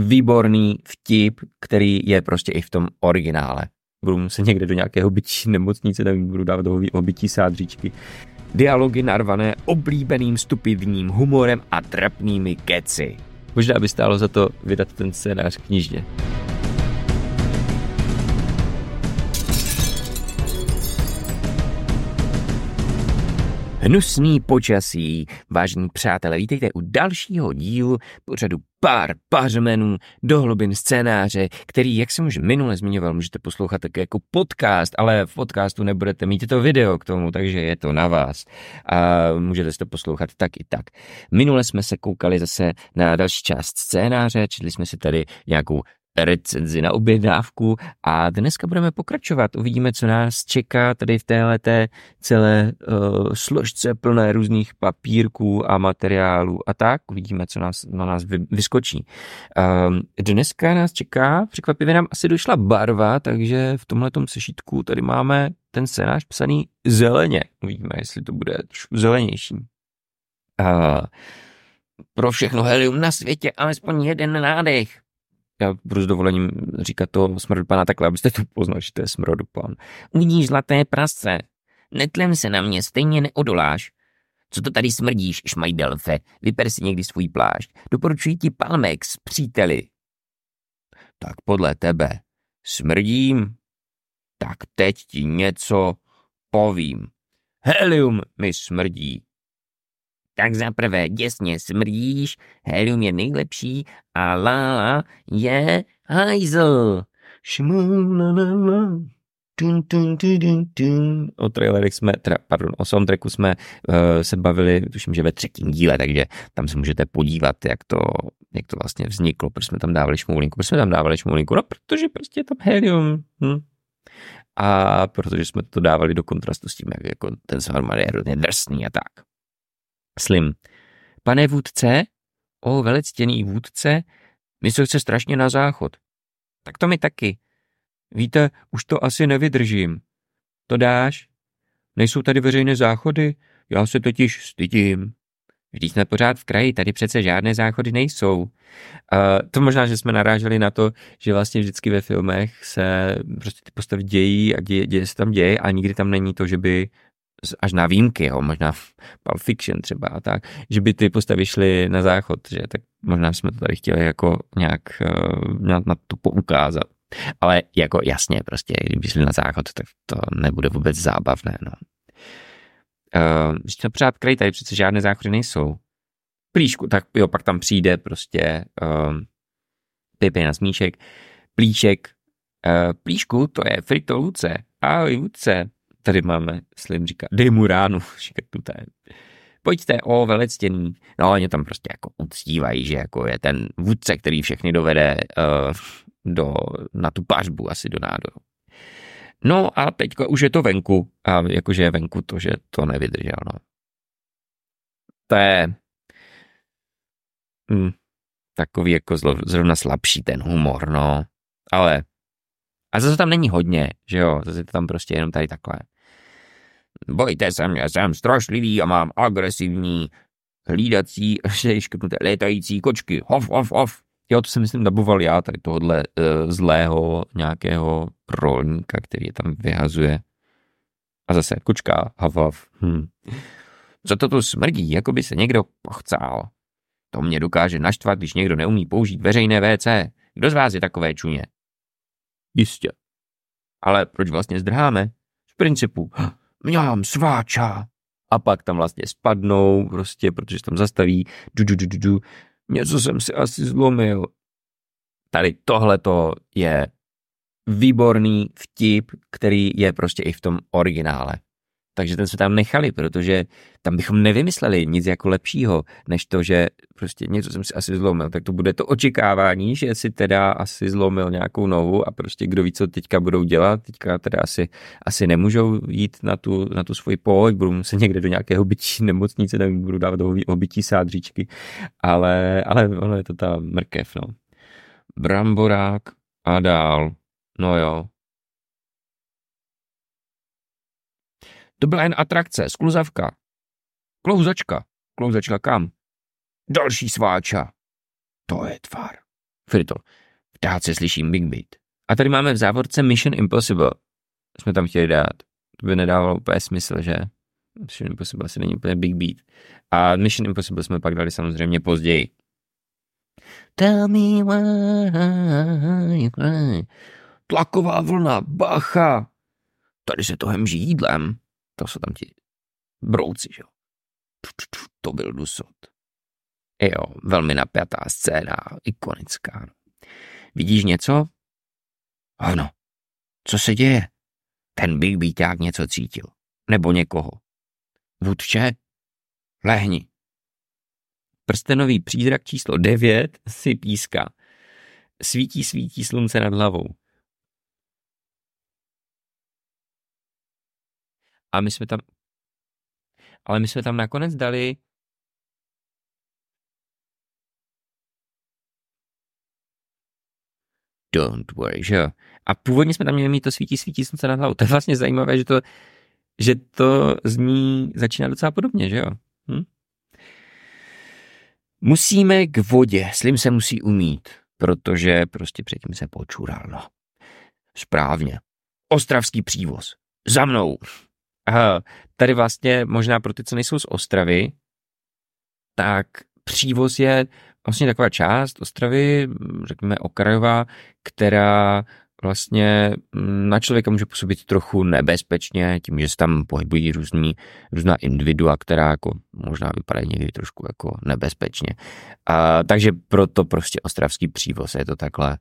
výborný vtip, který je prostě i v tom originále. Budu muset někde do nějakého bytí nemocnice, tak budu dávat do obytí sádříčky. Dialogy narvané oblíbeným stupidním humorem a trapnými keci. Možná by stálo za to vydat ten scénář knižně. Hnusný počasí. Vážení přátelé, vítejte u dalšího dílu pořadu pár pařmenů do hlubin scénáře, který, jak jsem už minule zmiňoval, můžete poslouchat také jako podcast, ale v podcastu nebudete mít to video k tomu, takže je to na vás. A můžete si to poslouchat tak i tak. Minule jsme se koukali zase na další část scénáře, četli jsme si tady nějakou recenzi na objednávku a dneska budeme pokračovat. Uvidíme, co nás čeká tady v téhleté celé uh, složce plné různých papírků a materiálů a tak. Uvidíme, co nás, na nás vy, vyskočí. Uh, dneska nás čeká, překvapivě nám asi došla barva, takže v tomhle sešítku tady máme ten scénář psaný zeleně. Uvidíme, jestli to bude zelenější. Uh, pro všechno helium na světě alespoň jeden nádech já budu s dovolením říkat to smrodopana takhle, abyste to poznali, že to je smrodopan. Uvidíš zlaté prasce. Netlem se na mě, stejně neodoláš. Co to tady smrdíš, šmajdelfe? Vyper si někdy svůj plášť. Doporučuji ti Palmex, příteli. Tak podle tebe smrdím? Tak teď ti něco povím. Helium mi smrdí. Tak za prvé děsně smrdíš, helium je nejlepší a la je hajzl. O trailerech jsme, teda, pardon, o soundtracku jsme uh, se bavili, tuším, že ve třetím díle, takže tam se můžete podívat, jak to, jak to vlastně vzniklo, proč jsme tam dávali šmoulinku, proč jsme tam dávali šmoulinku, no protože prostě je tam helium. Hm. A protože jsme to dávali do kontrastu s tím, jak jako ten Sarmar je hrozně drsný a tak. Slim. Pane vůdce, o velectěný vůdce, mi se chce strašně na záchod. Tak to mi taky. Víte, už to asi nevydržím. To dáš? Nejsou tady veřejné záchody? Já se totiž stydím. Vždyť jsme pořád v kraji, tady přece žádné záchody nejsou. Uh, to možná, že jsme naráželi na to, že vlastně vždycky ve filmech se prostě ty postavy dějí a děje, děje se tam děje a nikdy tam není to, že by až na výjimky, jo, možná Pulp Fiction třeba a tak, že by ty postavy šly na záchod, že tak možná jsme to tady chtěli jako nějak uh, na, na to poukázat. Ale jako jasně, prostě, kdyby šli na záchod, tak to nebude vůbec zábavné, no. Uh, když to pořád kraj, tady přece žádné záchody nejsou. Plíšku, tak jo, pak tam přijde prostě uh, Pipi na smíšek, plíšek, uh, plíšku, to je Frito Luce, ahoj Luce, tady máme, Slim říká, dej mu ránu, škrtnuté. Pojďte, o, velectěný. No, oni tam prostě jako uctívají, že jako je ten vůdce, který všechny dovede uh, do, na tu pařbu, asi do nádoru. No a teďka už je to venku. A jakože je venku to, že to nevydržel, no. To je hm, takový jako zlo, zrovna slabší ten humor, no. Ale a zase tam není hodně, že jo, zase to tam prostě jenom tady takhle. Bojte se mě, jsem strašlivý a mám agresivní hlídací, škrtnuté létající kočky. Hof, hof, hof. Jo, to si myslím daboval já, tady tohohle uh, zlého nějakého rolníka, který je tam vyhazuje. A zase kočka, hav, hav. Hm. Co to tu smrdí, jako by se někdo pochcál. To mě dokáže naštvat, když někdo neumí použít veřejné WC. Kdo z vás je takové čuně? Jistě. Ale proč vlastně zdrháme? Z principu, mňám sváča. A pak tam vlastně spadnou, prostě, protože se tam zastaví, du, du, du, du, du. něco jsem si asi zlomil. Tady tohleto je výborný vtip, který je prostě i v tom originále takže ten jsme tam nechali, protože tam bychom nevymysleli nic jako lepšího, než to, že prostě něco jsem si asi zlomil, tak to bude to očekávání, že si teda asi zlomil nějakou nohu a prostě kdo ví, co teďka budou dělat, teďka teda asi, asi nemůžou jít na tu, na tu svoji pohoď, budou muset někde do nějakého bytí nemocnice, nevím, budu dávat do obytí sádříčky, ale, ale ono je to ta mrkev, no. Bramborák a dál, no jo, To byla jen atrakce, skluzavka. Klouzačka. Klouzačka kam? Další sváča. To je tvar. Fritol. Dát se slyším Big Beat. A tady máme v závorce Mission Impossible. Jsme tam chtěli dát. To by nedávalo úplně smysl, že? Mission Impossible asi není úplně Big Beat. A Mission Impossible jsme pak dali samozřejmě později. Tell me why Tlaková vlna, bacha. Tady se to hemží jídlem. To jsou tam ti brouci, že jo. To byl dusot. Jo, velmi napjatá scéna, ikonická. Vidíš něco? Ano. Co se děje? Ten Big Beaták něco cítil. Nebo někoho. Vůdče? Lehni. Prstenový přízrak číslo 9 si píská. Svítí, svítí slunce nad hlavou. A my jsme tam, ale my jsme tam nakonec dali Don't worry, že jo. A původně jsme tam měli mít to svítí, svítí slunce nad hlavou. To je vlastně zajímavé, že to, že to zní, začíná docela podobně, že jo. Hm? Musíme k vodě, Slim se musí umít, protože prostě předtím se počural, no. Správně. Ostravský přívoz. Za mnou. Aha, tady vlastně možná pro ty, co nejsou z Ostravy, tak přívoz je vlastně taková část Ostravy, řekněme okrajová, která vlastně na člověka může působit trochu nebezpečně, tím, že se tam pohybují různý, různá individua, která jako možná vypadají někdy trošku jako nebezpečně. A, takže proto prostě ostravský přívoz je to takhle,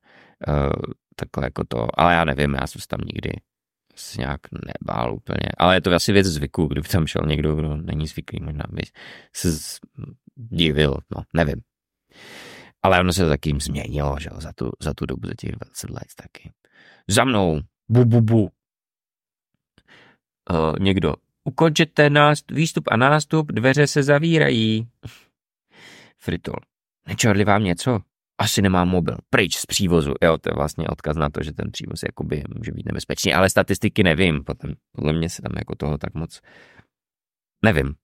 uh, takhle jako to, ale já nevím, já jsem se tam nikdy se nějak nebál úplně, ale je to asi věc zvyku, kdyby tam šel někdo, kdo není zvyklý, možná by se divil, no, nevím. Ale ono se to taky změnilo, že za tu, za tu dobu, za těch 20 let taky. Za mnou, bu, bu, bu. Uh, někdo, ukončete nástup, výstup a nástup, dveře se zavírají. Fritol, nečorli vám něco? Asi nemám mobil, pryč z přívozu. Jo, to je vlastně odkaz na to, že ten přívoz jakoby může být nebezpečný, ale statistiky nevím, potom, podle mě se tam jako toho tak moc nevím.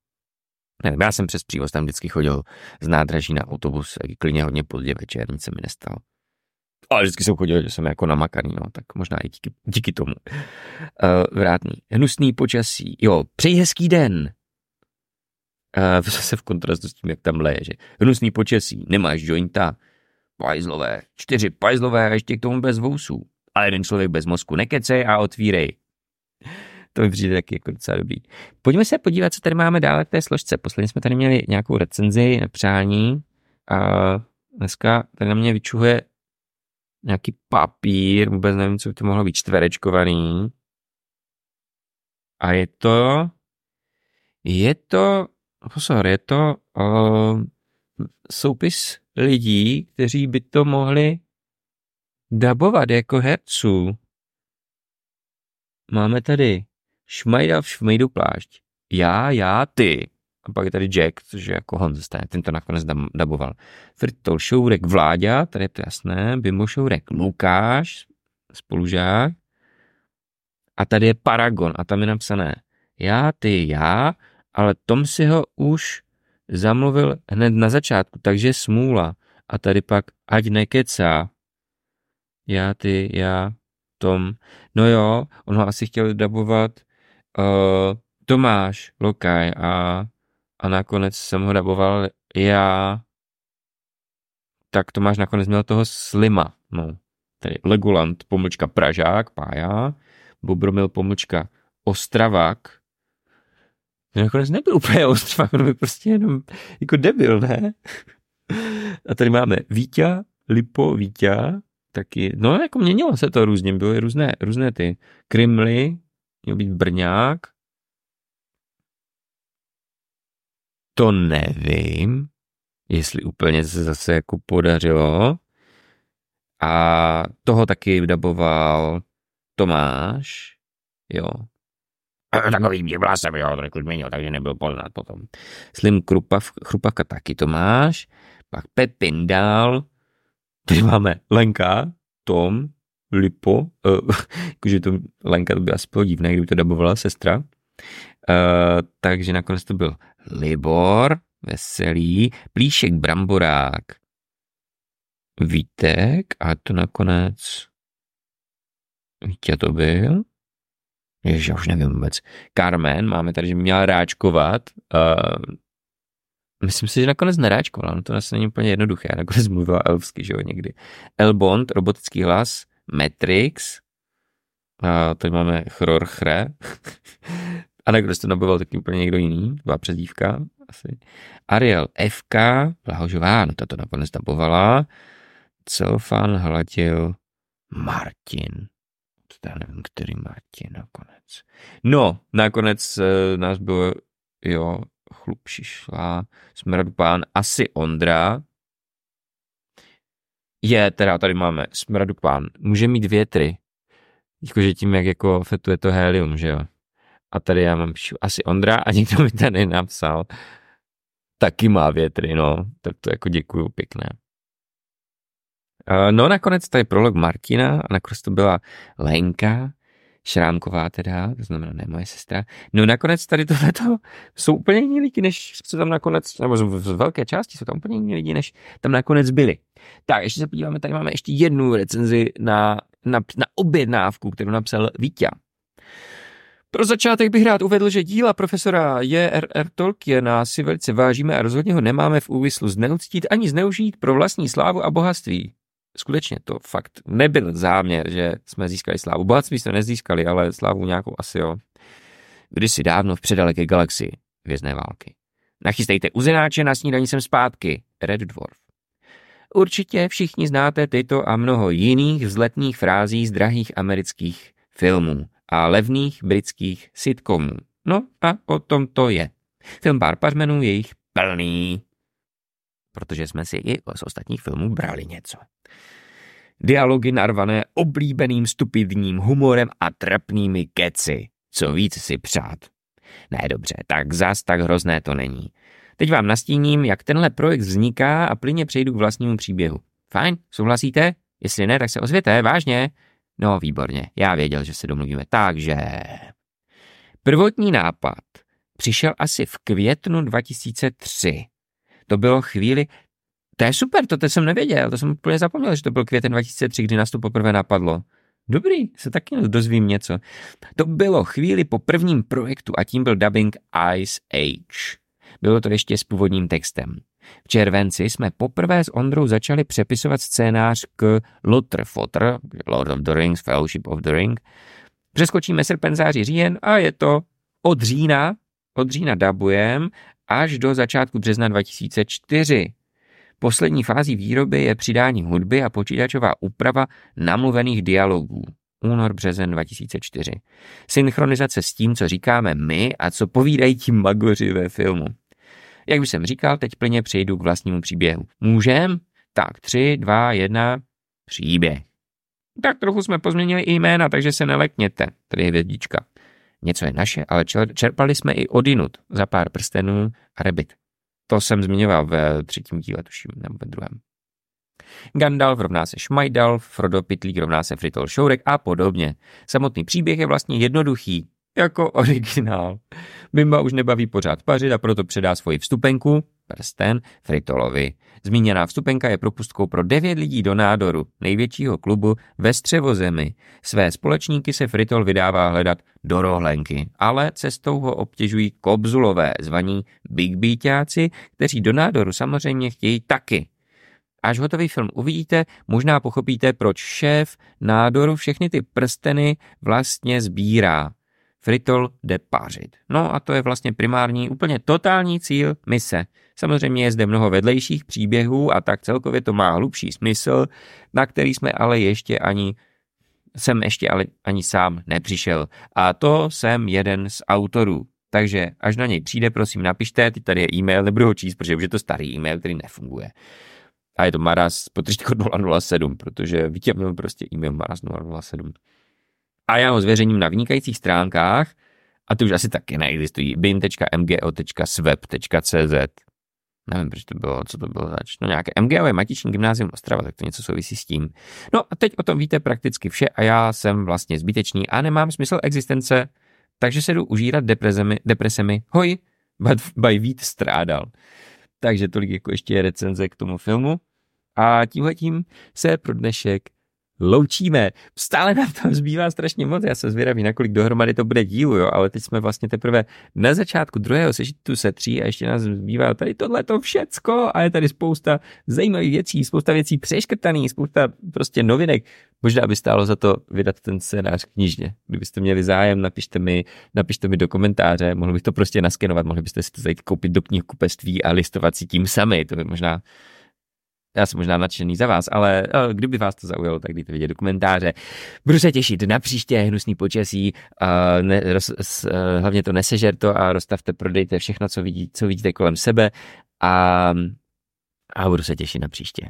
Nevím, já jsem přes přívoz tam vždycky chodil z nádraží na autobus, klidně hodně pozdě večer, nic se mi nestalo. Ale vždycky jsem chodil, že jsem jako namakaný, no, tak možná i díky, díky tomu. Uh, vrátný. Hnusný počasí. Jo, přeji hezký den. Uh, zase v kontrastu s tím, jak tam leje, že hnusný počasí, nemáš jointa, pajzlové, čtyři pajzlové a ještě k tomu bez vousů. A jeden člověk bez mozku, nekecej a otvírej. To mi přijde taky jako docela dobrý. Pojďme se podívat, co tady máme dále v té složce. Posledně jsme tady měli nějakou recenzi na přání a dneska tady na mě vyčuhuje nějaký papír, vůbec nevím, co by to mohlo být, čtverečkovaný. A je to, je to, pozor, je to uh, soupis lidí, kteří by to mohli dabovat jako herců. Máme tady Šmajda v Šmejdu plášť. Já, já, ty. A pak je tady Jack, což je jako Honza, ten to nakonec daboval. Fritol Šourek Vláďa, tady je to jasné, Bimbo Šourek Lukáš, spolužák. A tady je Paragon a tam je napsané já, ty, já, ale Tom si ho už zamluvil hned na začátku, takže smůla. A tady pak ať nekecá. Já, ty, já, Tom. No jo, on ho asi chtěl dabovat uh, Tomáš Lokaj a, a nakonec jsem ho daboval já, tak Tomáš nakonec měl toho Slima, no, tedy Legoland, pomlčka Pražák, Pája, Bobromil, pomlčka Ostravák, to nakonec nebyl úplně Ostravák, on byl prostě jenom jako debil, ne? A tady máme Vítě, Lipo, Vítě, taky, no jako měnilo se to různě, byly různé, různé ty Krymly, měl být Brňák. To nevím, jestli úplně se zase jako podařilo. A toho taky daboval Tomáš, jo. Takový mě jsem, jo, to změnil, takže nebyl poznat potom. Slim Krupav, Chrupavka taky Tomáš, pak Pepin dál, tady máme Lenka, Tom, Lipo, uh, to Lenka to by asi bylo divné, kdyby to dabovala sestra. Uh, takže nakonec to byl Libor, veselý, Plíšek Bramborák, Vítek a to nakonec Vítě to byl. Ježiš, já už nevím vůbec. Carmen, máme tady, že měla ráčkovat. Uh, myslím si, že nakonec neráčkovala, no to asi není úplně jednoduché. Nakonec mluvila elfsky, že jo, někdy. El Bond, robotický hlas, Matrix, a tady máme Chror Chre. a nakonec to naboval taky úplně někdo jiný, byla přezdívka asi. Ariel FK, Blahožová, no to nakonec nabovala. Celfan hladil Martin. Já nevím, který Martin nakonec. No, nakonec uh, nás bylo, jo, chlup šišla, smradu pán, asi Ondra. Je, teda tady máme smradu pán, může mít větry. Jakože tím, jak jako fetuje to helium, že jo. A tady já mám píšu asi Ondra a někdo mi tady napsal, taky má větry, no. Tak to jako děkuju, pěkné. No nakonec tady prolog Martina a nakonec to byla Lenka, Šrámková teda, to znamená ne moje sestra. No nakonec tady tohleto jsou úplně jiní lidi, než co tam nakonec, nebo z velké části jsou tam úplně jiní lidi, než tam nakonec byli. Tak, ještě se podíváme, tady máme ještě jednu recenzi na, na, na objednávku, kterou napsal Vítě. Pro začátek bych rád uvedl, že díla profesora J.R.R. Tolkiena si velice vážíme a rozhodně ho nemáme v úmyslu zneuctít ani zneužít pro vlastní slávu a bohatství skutečně to fakt nebyl záměr, že jsme získali slávu. Bohatství jsme nezískali, ale slávu nějakou asi jo. Kdysi dávno v předaleké galaxii Vězné války. Nachystejte uzenáče, na snídaní jsem zpátky. Red Dwarf. Určitě všichni znáte tyto a mnoho jiných vzletných frází z drahých amerických filmů a levných britských sitcomů. No a o tom to je. Film Barpařmenů je jich plný. Protože jsme si i z ostatních filmů brali něco. Dialogy narvané oblíbeným stupidním humorem a trapnými keci. Co víc si přát. Ne dobře, tak zas tak hrozné to není. Teď vám nastíním, jak tenhle projekt vzniká a plyně přejdu k vlastnímu příběhu. Fajn, souhlasíte? Jestli ne, tak se ozvěte, vážně. No, výborně, já věděl, že se domluvíme. Takže... Prvotní nápad přišel asi v květnu 2003. To bylo chvíli, to je super, to, to jsem nevěděl, to jsem úplně zapomněl, že to byl květen 2003, kdy nás to poprvé napadlo. Dobrý, se taky dozvím něco. To bylo chvíli po prvním projektu a tím byl dubbing Ice Age. Bylo to ještě s původním textem. V červenci jsme poprvé s Ondrou začali přepisovat scénář k Luther Fotter, Lord of the Rings, Fellowship of the Ring. Přeskočíme srpen, září, říjen a je to od října, od října dabujem až do začátku března 2004. Poslední fází výroby je přidání hudby a počítačová úprava namluvených dialogů. Únor, březen 2004. Synchronizace s tím, co říkáme my a co povídají ti magoři ve filmu. Jak už jsem říkal, teď plně přejdu k vlastnímu příběhu. Můžem? Tak, tři, dva, jedna, příběh. Tak trochu jsme pozměnili i jména, takže se nelekněte. Tady je vědička. Něco je naše, ale čerpali jsme i odinut za pár prstenů a rebit. To jsem zmiňoval ve třetím díle, tuším, nebo ve druhém. Gandalf rovná se Šmajdalf, Frodo Pitlík rovná se Fritol Šourek a podobně. Samotný příběh je vlastně jednoduchý, jako originál. Bimba už nebaví pořád pařit a proto předá svoji vstupenku, prsten, Fritolovi. Zmíněná vstupenka je propustkou pro devět lidí do nádoru, největšího klubu ve střevozemi. Své společníky se Fritol vydává hledat do rohlenky, ale cestou ho obtěžují kobzulové, zvaní Big Beatáci, kteří do nádoru samozřejmě chtějí taky. Až hotový film uvidíte, možná pochopíte, proč šéf nádoru všechny ty prsteny vlastně sbírá. Fritol jde pářit. No a to je vlastně primární, úplně totální cíl mise. Samozřejmě je zde mnoho vedlejších příběhů a tak celkově to má hlubší smysl, na který jsme ale ještě ani jsem ještě ale ani sám nepřišel. A to jsem jeden z autorů. Takže až na něj přijde, prosím napište, teď tady je e-mail, nebudu ho číst, protože už je to starý e-mail, který nefunguje. A je to Maras potržitko 007, protože Vítě měl prostě e-mail Maras 007 a já ho zveřejním na vynikajících stránkách, a ty už asi taky neexistují, bin.mgo.sweb.cz Nevím, proč to bylo, co to bylo zač. No nějaké MGO je Matiční gymnázium Ostrava, tak to něco souvisí s tím. No a teď o tom víte prakticky vše a já jsem vlastně zbytečný a nemám smysl existence, takže se jdu užírat depresemi, depresemi. Hoj, by Vít strádal. Takže tolik jako ještě recenze k tomu filmu. A tímhletím se pro dnešek loučíme. Stále nám tam zbývá strašně moc, já jsem zvědavý, nakolik dohromady to bude dílu, jo, ale teď jsme vlastně teprve na začátku druhého sešitu se tří a ještě nás zbývá tady tohle to všecko a je tady spousta zajímavých věcí, spousta věcí přeškrtaných, spousta prostě novinek. Možná by stálo za to vydat ten scénář knižně. Kdybyste měli zájem, napište mi, napište mi do komentáře, mohl bych to prostě naskenovat, mohli byste si to zajít koupit do knihkupectví a listovat si tím sami, to by možná já jsem možná nadšený za vás, ale uh, kdyby vás to zaujalo, tak dejte vidět do komentáře. Budu se těšit na příště hnusný počasí, uh, ne, roz, s, uh, hlavně to nesežer to a rozstavte, prodejte všechno, co, vidí, co vidíte kolem sebe a, a budu se těšit na příště.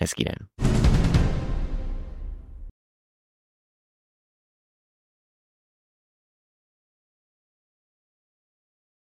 Hezký den.